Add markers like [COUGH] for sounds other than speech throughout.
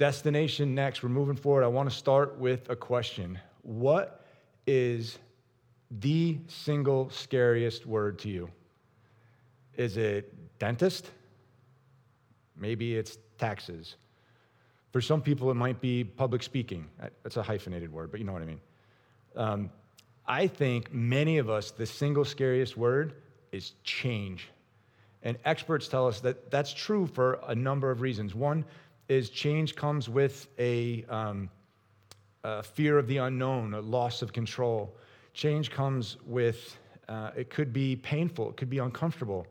destination next. We're moving forward. I want to start with a question What is the single scariest word to you? Is it dentist? Maybe it's taxes. For some people, it might be public speaking. That's a hyphenated word, but you know what I mean. Um, I think many of us, the single scariest word is change. And experts tell us that that's true for a number of reasons. One is change comes with a, um, a fear of the unknown, a loss of control. Change comes with, uh, it could be painful, it could be uncomfortable.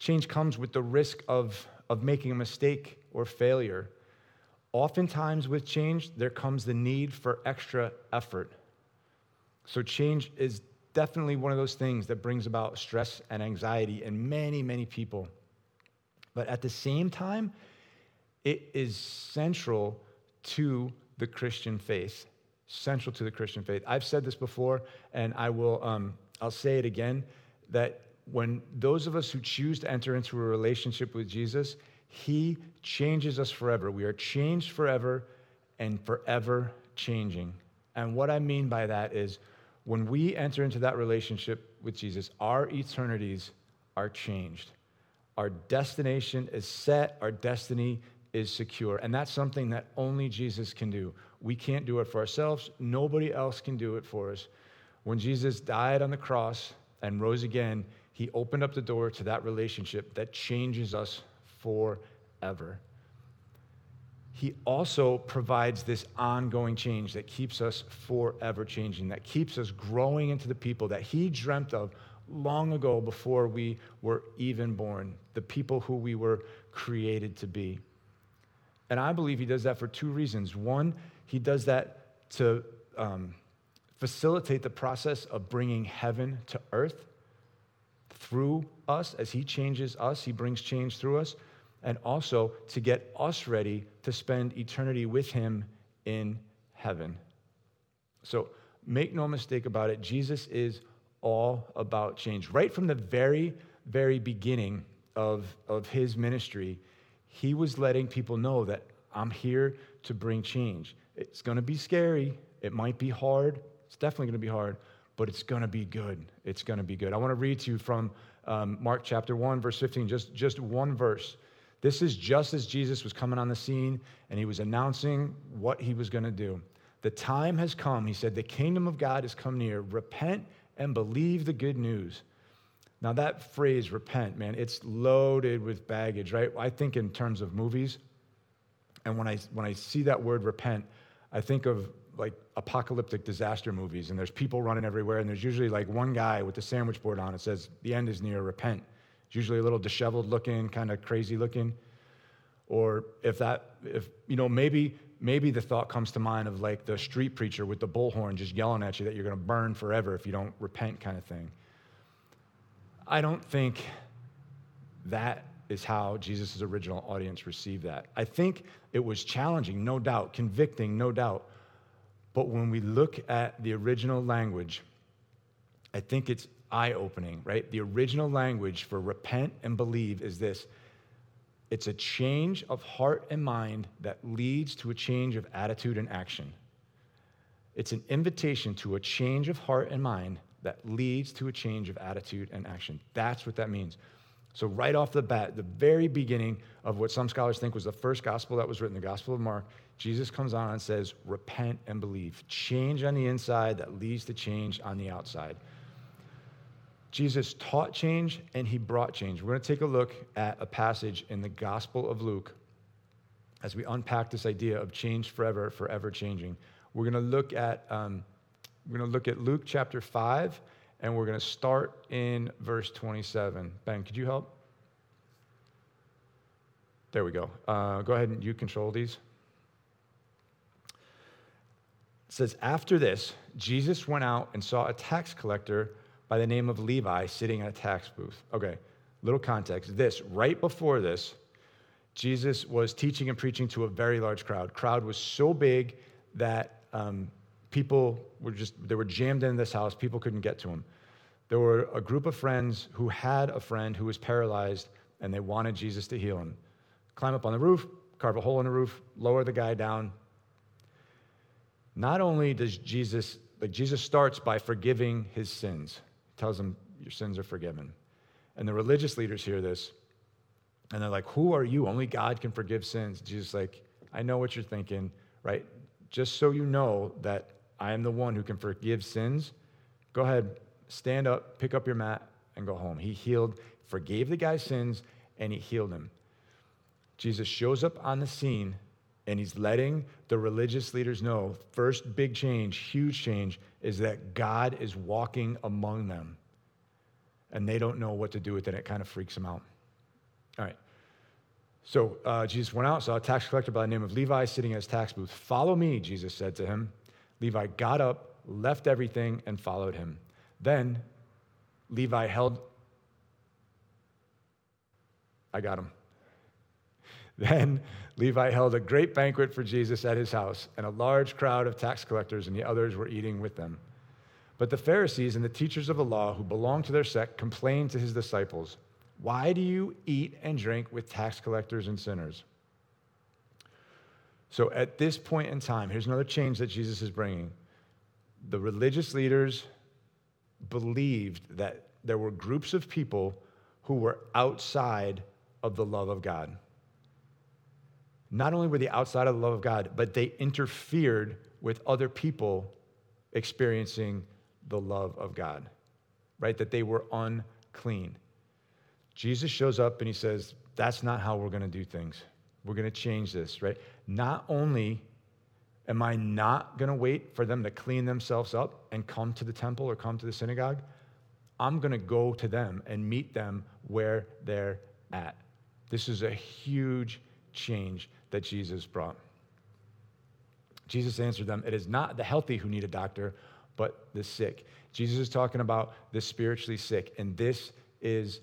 Change comes with the risk of, of making a mistake or failure. Oftentimes, with change, there comes the need for extra effort. So, change is definitely one of those things that brings about stress and anxiety in many, many people. But at the same time, it is central to the Christian faith. Central to the Christian faith. I've said this before, and I will. Um, I'll say it again. That when those of us who choose to enter into a relationship with Jesus, He changes us forever. We are changed forever, and forever changing. And what I mean by that is when we enter into that relationship with Jesus, our eternities are changed. Our destination is set, our destiny is secure. And that's something that only Jesus can do. We can't do it for ourselves, nobody else can do it for us. When Jesus died on the cross and rose again, he opened up the door to that relationship that changes us forever he also provides this ongoing change that keeps us forever changing, that keeps us growing into the people that he dreamt of long ago before we were even born, the people who we were created to be. And I believe he does that for two reasons. One, he does that to um, facilitate the process of bringing heaven to earth through us. As he changes us, he brings change through us and also to get us ready to spend eternity with Him in heaven. So make no mistake about it, Jesus is all about change. Right from the very, very beginning of, of His ministry, He was letting people know that I'm here to bring change. It's going to be scary, it might be hard, it's definitely going to be hard, but it's going to be good. It's going to be good. I want to read to you from um, Mark chapter 1, verse 15, just, just one verse. This is just as Jesus was coming on the scene and he was announcing what he was going to do. The time has come, he said, the kingdom of God has come near. Repent and believe the good news. Now, that phrase, repent, man, it's loaded with baggage, right? I think in terms of movies. And when I, when I see that word repent, I think of like apocalyptic disaster movies, and there's people running everywhere, and there's usually like one guy with the sandwich board on. It says, The end is near, repent. It's usually a little disheveled looking, kind of crazy looking. Or if that, if, you know, maybe, maybe the thought comes to mind of like the street preacher with the bullhorn just yelling at you that you're going to burn forever if you don't repent, kind of thing. I don't think that is how Jesus' original audience received that. I think it was challenging, no doubt, convicting, no doubt. But when we look at the original language, I think it's eye opening, right? The original language for repent and believe is this it's a change of heart and mind that leads to a change of attitude and action. It's an invitation to a change of heart and mind that leads to a change of attitude and action. That's what that means. So, right off the bat, the very beginning of what some scholars think was the first gospel that was written, the Gospel of Mark, Jesus comes on and says, Repent and believe. Change on the inside that leads to change on the outside. Jesus taught change and he brought change. We're going to take a look at a passage in the Gospel of Luke as we unpack this idea of change forever, forever changing. We're going to look at um, we're going to look at Luke chapter five, and we're going to start in verse 27. Ben, could you help? There we go. Uh, go ahead and you control these. It says, After this, Jesus went out and saw a tax collector by the name of Levi sitting in a tax booth. Okay, little context. This, right before this, Jesus was teaching and preaching to a very large crowd. Crowd was so big that um, people were just, they were jammed in this house. People couldn't get to him. There were a group of friends who had a friend who was paralyzed and they wanted Jesus to heal him. Climb up on the roof, carve a hole in the roof, lower the guy down. Not only does Jesus, like Jesus starts by forgiving his sins, he tells him, Your sins are forgiven. And the religious leaders hear this, and they're like, Who are you? Only God can forgive sins. Jesus like, I know what you're thinking, right? Just so you know that I am the one who can forgive sins, go ahead, stand up, pick up your mat, and go home. He healed, forgave the guy's sins, and he healed him. Jesus shows up on the scene and he's letting the religious leaders know first big change, huge change, is that God is walking among them. And they don't know what to do with it. It kind of freaks them out. All right. So uh, Jesus went out, saw a tax collector by the name of Levi sitting at his tax booth. Follow me, Jesus said to him. Levi got up, left everything, and followed him. Then Levi held. I got him. Then Levi held a great banquet for Jesus at his house, and a large crowd of tax collectors and the others were eating with them. But the Pharisees and the teachers of the law who belonged to their sect complained to his disciples, Why do you eat and drink with tax collectors and sinners? So at this point in time, here's another change that Jesus is bringing. The religious leaders believed that there were groups of people who were outside of the love of God. Not only were they outside of the love of God, but they interfered with other people experiencing the love of God, right? That they were unclean. Jesus shows up and he says, That's not how we're going to do things. We're going to change this, right? Not only am I not going to wait for them to clean themselves up and come to the temple or come to the synagogue, I'm going to go to them and meet them where they're at. This is a huge change that Jesus brought. Jesus answered them, It is not the healthy who need a doctor, but the sick. Jesus is talking about the spiritually sick, and this is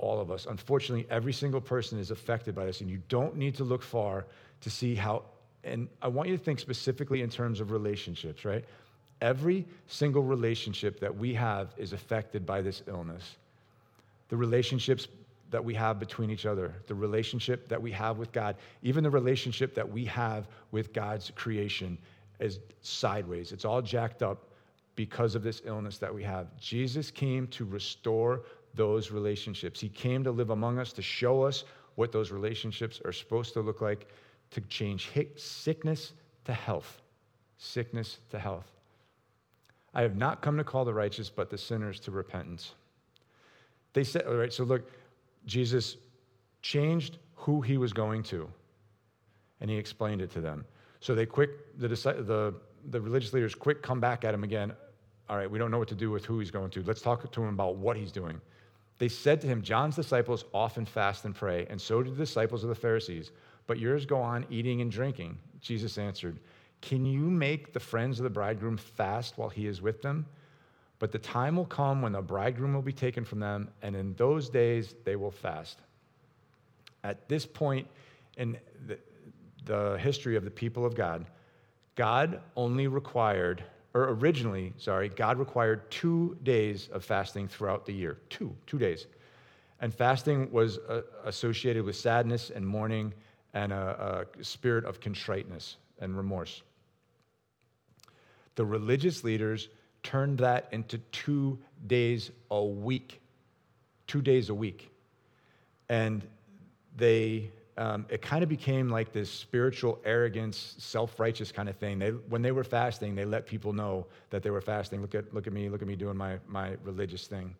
all of us. Unfortunately, every single person is affected by this, and you don't need to look far to see how. And I want you to think specifically in terms of relationships, right? Every single relationship that we have is affected by this illness. The relationships that we have between each other, the relationship that we have with God, even the relationship that we have with God's creation is sideways. It's all jacked up because of this illness that we have. Jesus came to restore those relationships. He came to live among us to show us what those relationships are supposed to look like, to change sickness to health. Sickness to health. I have not come to call the righteous, but the sinners to repentance. They said, all right, so look, Jesus changed who he was going to, and he explained it to them. So they quick, the, the, the religious leaders quick come back at him again. All right, we don't know what to do with who he's going to. Let's talk to him about what he's doing. They said to him, John's disciples often fast and pray, and so do the disciples of the Pharisees, but yours go on eating and drinking. Jesus answered, Can you make the friends of the bridegroom fast while he is with them? But the time will come when the bridegroom will be taken from them, and in those days they will fast. At this point in the, the history of the people of God, God only required, or originally, sorry, God required two days of fasting throughout the year. Two, two days. And fasting was uh, associated with sadness and mourning and a, a spirit of contriteness and remorse. The religious leaders turned that into two days a week. Two days a week. And they, um, it kind of became like this spiritual arrogance, self righteous kind of thing. They, when they were fasting, they let people know that they were fasting. Look at, look at me, look at me doing my, my religious thing.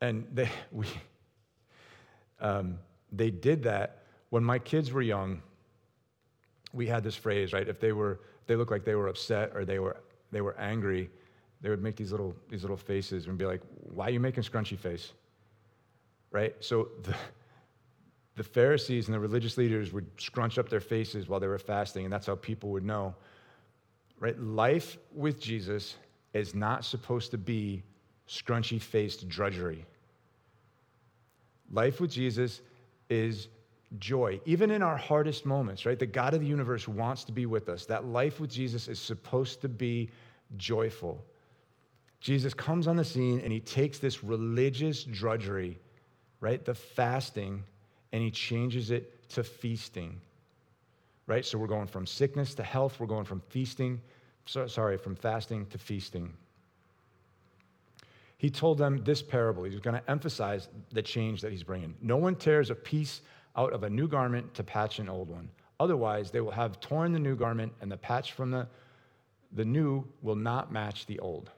And they, [LAUGHS] we, um, they did that when my kids were young. We had this phrase, right? If they were, they looked like they were upset or they were they were angry, they would make these little, these little faces and be like, Why are you making scrunchy face? Right? So the, the Pharisees and the religious leaders would scrunch up their faces while they were fasting, and that's how people would know. Right? Life with Jesus is not supposed to be scrunchy faced drudgery. Life with Jesus is joy, even in our hardest moments, right? The God of the universe wants to be with us. That life with Jesus is supposed to be joyful. Jesus comes on the scene and he takes this religious drudgery, right? The fasting, and he changes it to feasting. Right? So we're going from sickness to health, we're going from feasting, so, sorry, from fasting to feasting. He told them this parable. He's going to emphasize the change that he's bringing. No one tears a piece out of a new garment to patch an old one. Otherwise, they will have torn the new garment, and the patch from the, the new will not match the old.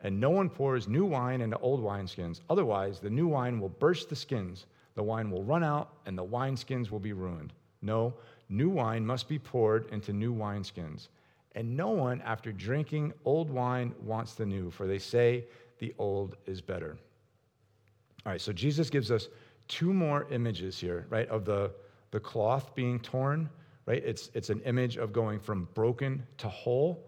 And no one pours new wine into old wineskins. Otherwise, the new wine will burst the skins, the wine will run out, and the wineskins will be ruined. No, new wine must be poured into new wineskins. And no one, after drinking old wine, wants the new, for they say the old is better. All right, so Jesus gives us two more images here, right, of the, the cloth being torn, right? It's, it's an image of going from broken to whole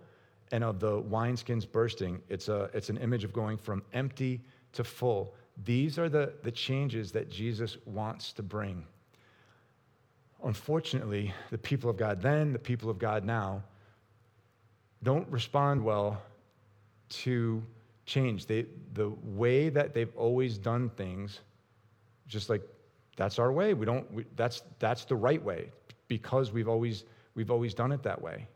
and of the wineskins bursting. It's, a, it's an image of going from empty to full. These are the, the changes that Jesus wants to bring. Unfortunately, the people of God then, the people of God now, don't respond well to change. They, the way that they've always done things, just like that's our way. We don't, we, that's, that's the right way because we've always, we've always done it that way.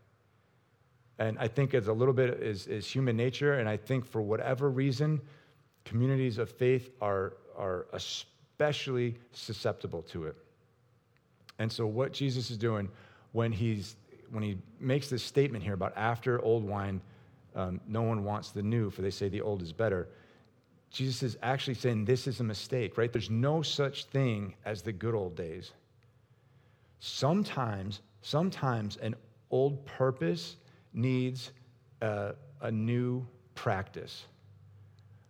And I think it's a little bit is, is human nature. And I think for whatever reason, communities of faith are, are especially susceptible to it. And so what Jesus is doing when he's when he makes this statement here about after old wine, um, no one wants the new, for they say the old is better. Jesus is actually saying this is a mistake, right? There's no such thing as the good old days. Sometimes, sometimes an old purpose needs a, a new practice,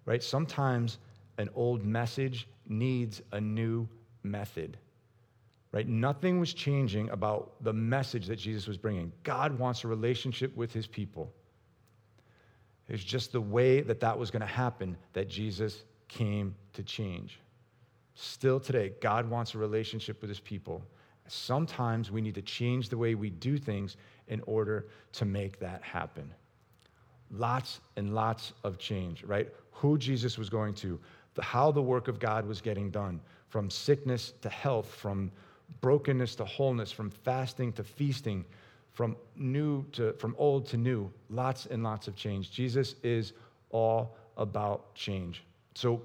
right? Sometimes an old message needs a new method, right? Nothing was changing about the message that Jesus was bringing. God wants a relationship with his people. It's just the way that that was going to happen that Jesus came to change. Still today, God wants a relationship with his people. Sometimes we need to change the way we do things in order to make that happen. Lots and lots of change, right? Who Jesus was going to, the, how the work of God was getting done, from sickness to health, from brokenness to wholeness, from fasting to feasting, from new to from old to new. Lots and lots of change. Jesus is all about change. So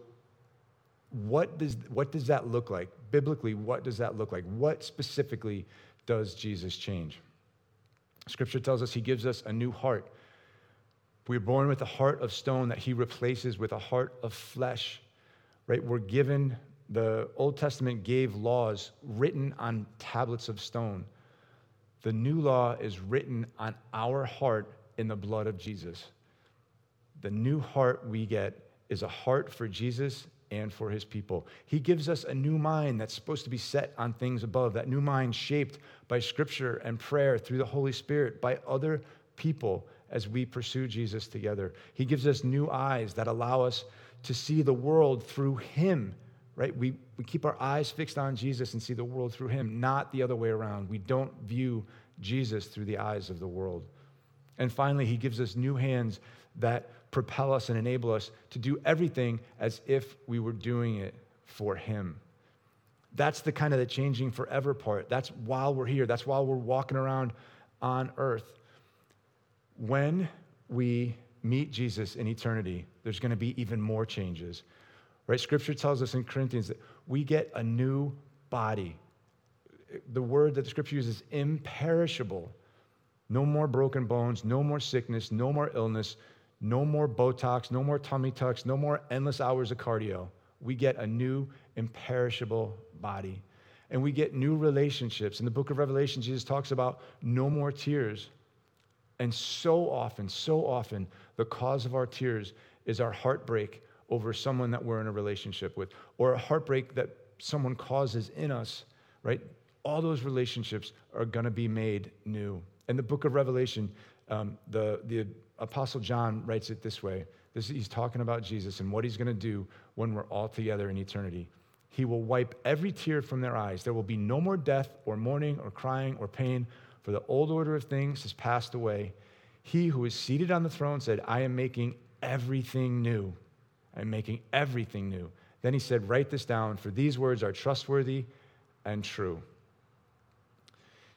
what does what does that look like? Biblically, what does that look like? What specifically does Jesus change? Scripture tells us he gives us a new heart. We're born with a heart of stone that he replaces with a heart of flesh, right? We're given, the Old Testament gave laws written on tablets of stone. The new law is written on our heart in the blood of Jesus. The new heart we get is a heart for Jesus and for his people. He gives us a new mind that's supposed to be set on things above, that new mind shaped by scripture and prayer through the Holy Spirit, by other people as we pursue Jesus together. He gives us new eyes that allow us to see the world through him, right? We, we keep our eyes fixed on Jesus and see the world through him, not the other way around. We don't view Jesus through the eyes of the world. And finally, he gives us new hands that propel us and enable us to do everything as if we were doing it for Him. That's the kind of the changing forever part. That's while we're here. That's while we're walking around on earth. When we meet Jesus in eternity, there's going to be even more changes. Right? Scripture tells us in Corinthians that we get a new body. The word that the scripture uses is imperishable. No more broken bones, no more sickness, no more illness, no more Botox, no more tummy tucks, no more endless hours of cardio. We get a new, imperishable body. And we get new relationships. In the book of Revelation, Jesus talks about no more tears. And so often, so often, the cause of our tears is our heartbreak over someone that we're in a relationship with, or a heartbreak that someone causes in us, right? All those relationships are going to be made new. In the book of Revelation, um, the, the Apostle John writes it this way this, he's talking about Jesus and what he's going to do when we're all together in eternity. He will wipe every tear from their eyes. There will be no more death or mourning or crying or pain, for the old order of things has passed away. He who is seated on the throne said, I am making everything new. I'm making everything new. Then he said, Write this down, for these words are trustworthy and true.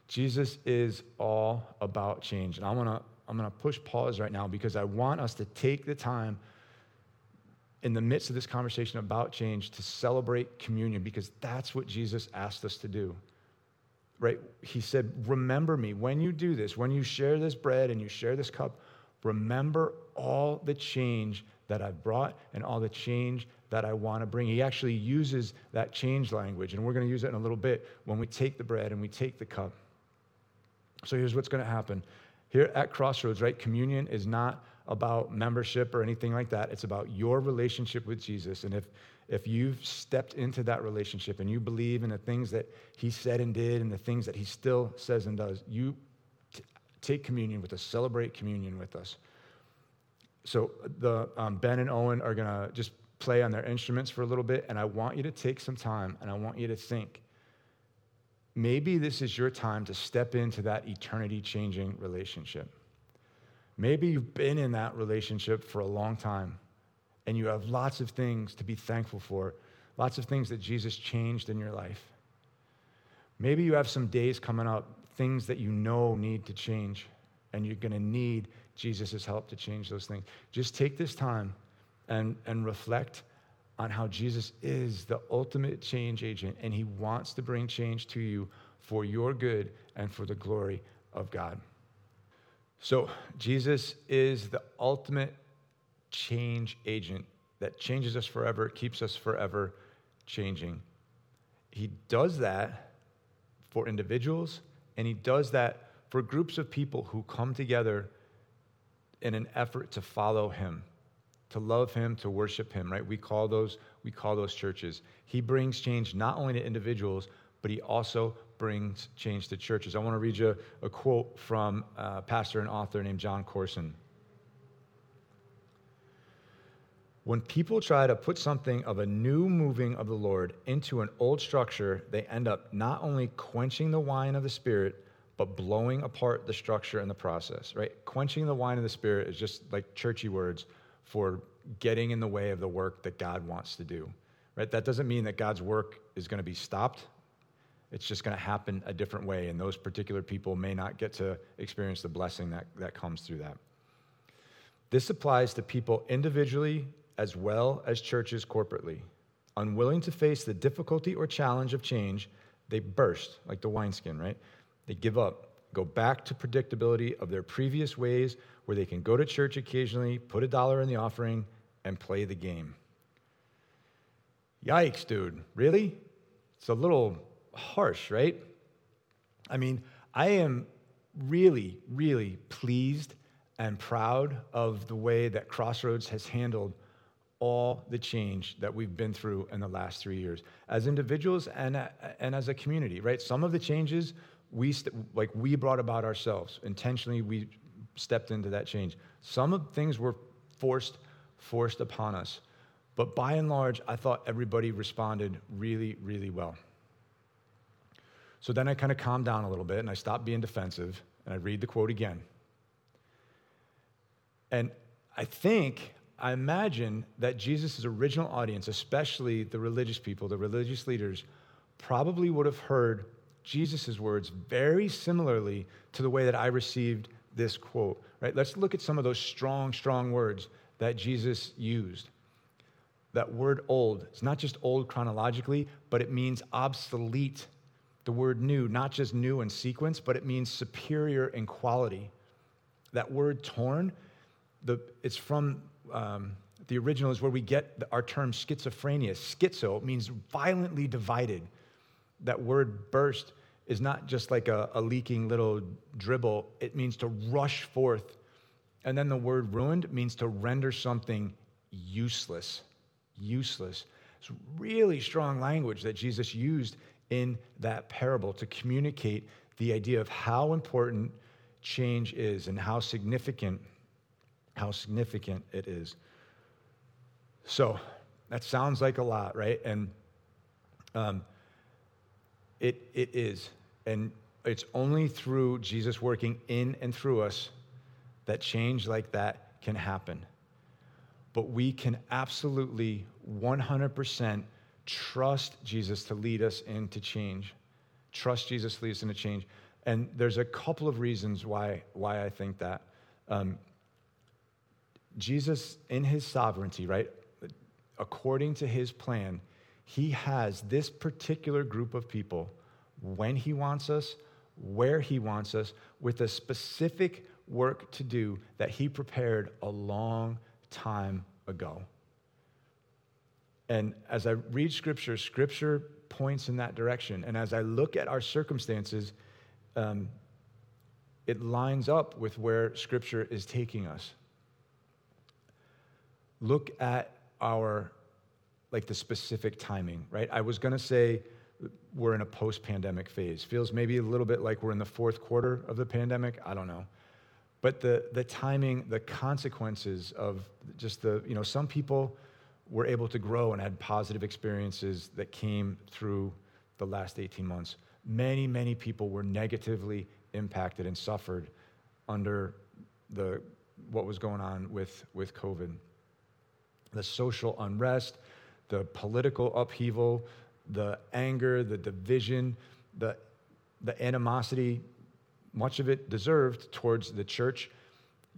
Jesus is all about change. And I'm to I'm to push pause right now because I want us to take the time in the midst of this conversation about change to celebrate communion because that's what Jesus asked us to do. Right? He said, Remember me. When you do this, when you share this bread and you share this cup, remember all the change that I've brought and all the change that I want to bring. He actually uses that change language, and we're going to use it in a little bit when we take the bread and we take the cup. So here's what's going to happen. Here at Crossroads, right, communion is not about membership or anything like that. It's about your relationship with Jesus. And if, if you've stepped into that relationship and you believe in the things that he said and did and the things that he still says and does, you t- take communion with us, celebrate communion with us. So the um, Ben and Owen are to just play on their instruments for a little bit, and I want you to take some time and I want you to think. Maybe this is your time to step into that eternity changing relationship. Maybe you've been in that relationship for a long time and you have lots of things to be thankful for, lots of things that Jesus changed in your life. Maybe you have some days coming up, things that you know need to change, and you're going to need Jesus' help to change those things. Just take this time and, and reflect on how Jesus is the ultimate change agent, and he wants to bring change to you for your good and for the glory of God. So, Jesus is the ultimate change agent that changes us forever, keeps us forever changing. He does that for individuals, and he does that for groups of people who come together in an effort to follow him, to love him, to worship him, right? We call those, we call those churches. He brings change not only to individuals, but he also brings change to churches. I want to read you a quote from a pastor and author named Jon Courson. When people try to put something of a new moving of the Lord into an old structure, they end up not only quenching the wine of the Spirit, but blowing apart the structure in the process, right? Quenching the wine of the Spirit is just like churchy words for getting in the way of the work that God wants to do, right? That doesn't mean that God's work is going to be stopped. It's just going to happen a different way, and those particular people may not get to experience the blessing that, that comes through that. This applies to people individually as well as churches corporately. Unwilling to face the difficulty or challenge of change, they burst like the wineskin, right? They give up, go back to predictability of their previous ways where they can go to church occasionally, put a dollar in the offering, and play the game. Yikes, dude. Really? It's a little harsh, right? I mean, I am really, really pleased and proud of the way that Crossroads has handled all the change that we've been through in the last three years as individuals and, and as a community, right? Some of the changes we, st- like we brought about ourselves. Intentionally, we stepped into that change. Some of things were forced, forced upon us. But by and large, I thought everybody responded really, really well. So then I kind of calmed down a little bit and I stopped being defensive and I read the quote again. And I think, I imagine that Jesus' original audience, especially the religious people, the religious leaders, probably would have heard Jesus' words very similarly to the way that I received this quote. Right? Let's look at some of those strong, strong words that Jesus used. That word old, it's not just old chronologically, but it means obsolete the word new, not just new in sequence, but it means superior in quality. That word torn, the, it's from um, the original is where we get our term schizophrenia. Schizo means violently divided. That word burst is not just like a, a leaking little dribble, it means to rush forth. And then the word ruined means to render something useless. Useless. It's really strong language that Jesus used in that parable to communicate the idea of how important change is and how significant how significant it is so that sounds like a lot right and um, it, it is and it's only through jesus working in and through us that change like that can happen but we can absolutely 100% trust Jesus to lead us into change. Trust Jesus to lead us into change. And there's a couple of reasons why, why I think that. Um, Jesus, in his sovereignty, right, according to his plan, he has this particular group of people when he wants us, where he wants us, with a specific work to do that he prepared a long time ago. And as I read scripture, scripture points in that direction. And as I look at our circumstances, um, it lines up with where scripture is taking us. Look at our, like the specific timing, right? I was to say we're in a post pandemic phase. Feels maybe a little bit like we're in the fourth quarter of the pandemic. I don't know. But the, the timing, the consequences of just the, you know, some people were able to grow and had positive experiences that came through the last 18 months. Many, many people were negatively impacted and suffered under the, what was going on with, with COVID. The social unrest, the political upheaval, the anger, the division, the, the animosity, much of it deserved towards the church.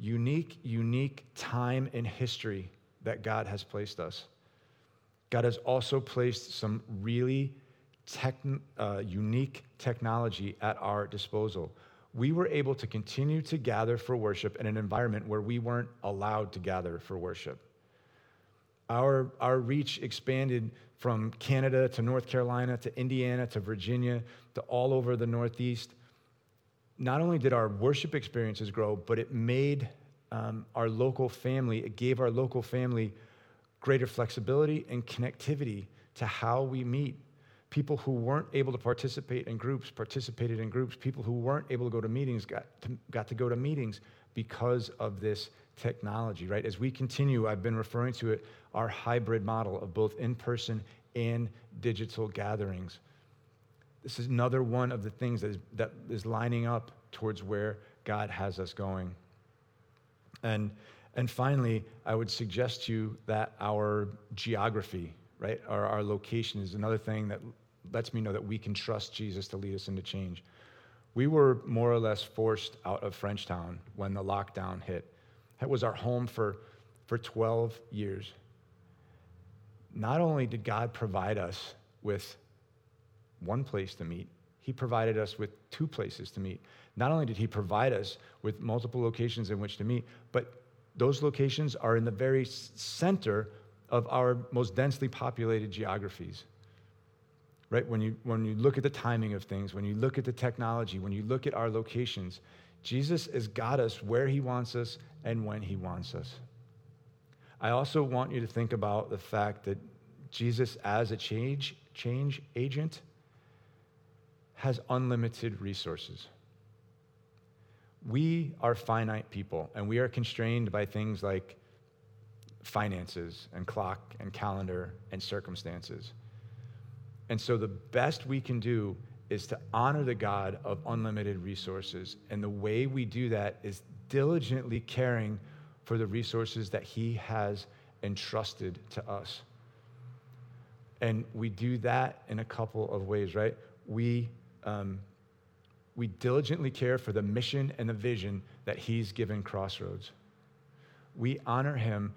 Unique, unique time in history that God has placed us. God has also placed some really tech, uh, unique technology at our disposal. We were able to continue to gather for worship in an environment where we weren't allowed to gather for worship. Our, our reach expanded from Canada to North Carolina to Indiana to Virginia to all over the Northeast. Not only did our worship experiences grow, but it made um, our local family, it gave our local family greater flexibility and connectivity to how we meet. People who weren't able to participate in groups participated in groups. People who weren't able to go to meetings got to, got to go to meetings because of this technology, right? As we continue, I've been referring to it, our hybrid model of both in person and digital gatherings. This is another one of the things that is, that is lining up towards where God has us going. And, and finally, I would suggest to you that our geography, right, our, our location is another thing that lets me know that we can trust Jesus to lead us into change. We were more or less forced out of Frenchtown when the lockdown hit. That was our home for, for 12 years. Not only did God provide us with one place to meet, He provided us with two places to meet. Not only did He provide us with multiple locations in which to meet, but those locations are in the very center of our most densely populated geographies. Right? When you, when you look at the timing of things, when you look at the technology, when you look at our locations, Jesus has got us where He wants us and when He wants us. I also want you to think about the fact that Jesus, as a change, change agent, has unlimited resources. We are finite people, and we are constrained by things like finances and clock and calendar and circumstances. And so, the best we can do is to honor the God of unlimited resources. And the way we do that is diligently caring for the resources that He has entrusted to us. And we do that in a couple of ways, right? We um, we diligently care for the mission and the vision that He's given Crossroads. We honor Him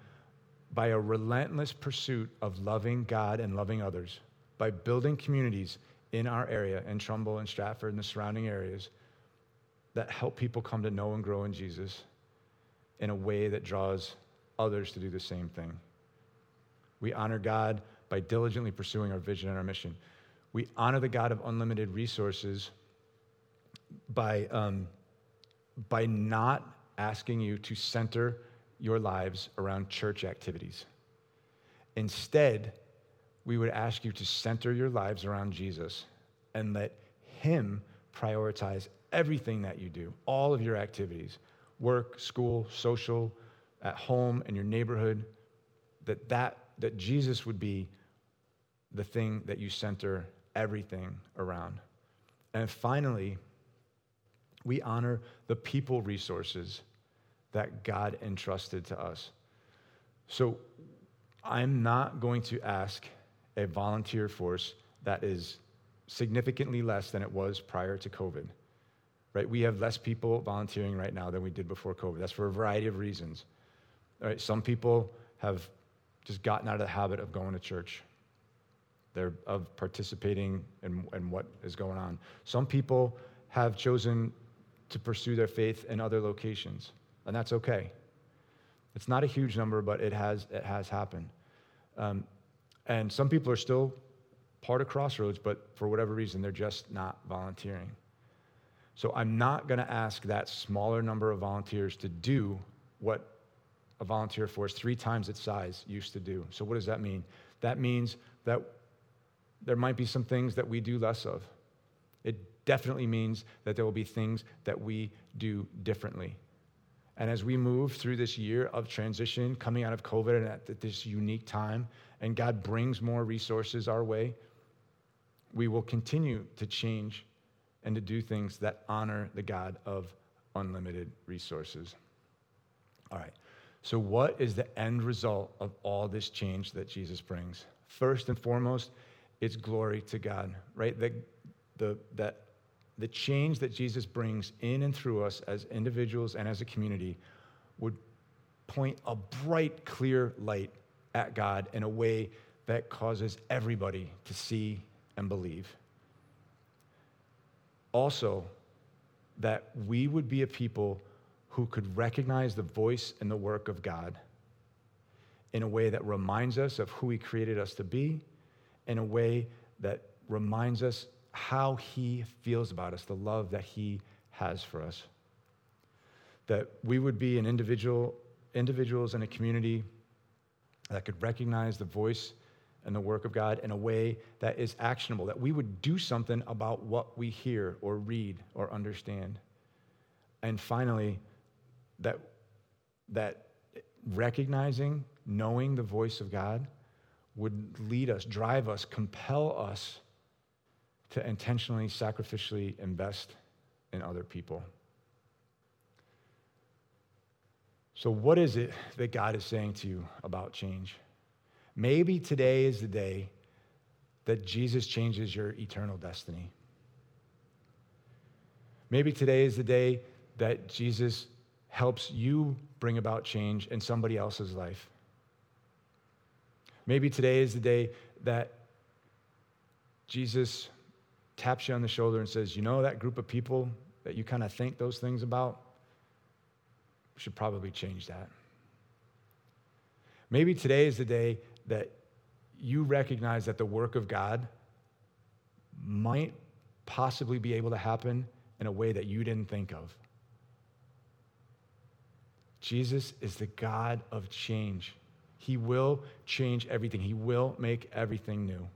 by a relentless pursuit of loving God and loving others, by building communities in our area, in Trumbull and Stratford and the surrounding areas, that help people come to know and grow in Jesus in a way that draws others to do the same thing. We honor God by diligently pursuing our vision and our mission. We honor the God of unlimited resources by, um, by not asking you to center your lives around church activities. Instead, we would ask you to center your lives around Jesus and let Him prioritize everything that you do, all of your activities work, school, social, at home, in your neighborhood that, that, that Jesus would be the thing that you center everything around. And finally, we honor the people resources that God entrusted to us. So I'm not going to ask a volunteer force that is significantly less than it was prior to COVID. right? We have less people volunteering right now than we did before COVID. That's for a variety of reasons. Right, some people have just gotten out of the habit of going to church. They're of participating in, in what is going on. Some people have chosen to pursue their faith in other locations, and that's okay. It's not a huge number, but it has, it has happened. Um, and some people are still part of Crossroads, but for whatever reason, they're just not volunteering. So I'm not going to ask that smaller number of volunteers to do what a volunteer force three times its size used to do. So what does that mean? That means that there might be some things that we do less of. It definitely means that there will be things that we do differently. And as we move through this year of transition, coming out of COVID and at this unique time, and God brings more resources our way, we will continue to change and to do things that honor the God of unlimited resources. All right. So, what is the end result of all this change that Jesus brings? First and foremost, it's glory to God, right? The, the, that the change that Jesus brings in and through us as individuals and as a community would point a bright, clear light at God in a way that causes everybody to see and believe. Also, that we would be a people who could recognize the voice and the work of God in a way that reminds us of who He created us to be, in a way that reminds us how He feels about us, the love that He has for us. That we would be an individual, individuals in a community that could recognize the voice and the work of God in a way that is actionable, that we would do something about what we hear or read or understand. And finally, that, that recognizing, knowing the voice of God would lead us, drive us, compel us to intentionally, sacrificially invest in other people. So, what is it that God is saying to you about change? Maybe today is the day that Jesus changes your eternal destiny. Maybe today is the day that Jesus helps you bring about change in somebody else's life. Maybe today is the day that Jesus taps you on the shoulder and says, You know, that group of people that you kind of think those things about, should probably change that. Maybe today is the day that you recognize that the work of God might possibly be able to happen in a way that you didn't think of. Jesus is the God of change. He will change everything, He will make everything new.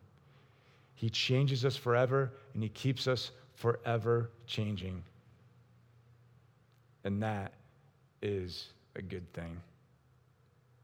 He changes us forever, and He keeps us forever changing. And that is a good thing.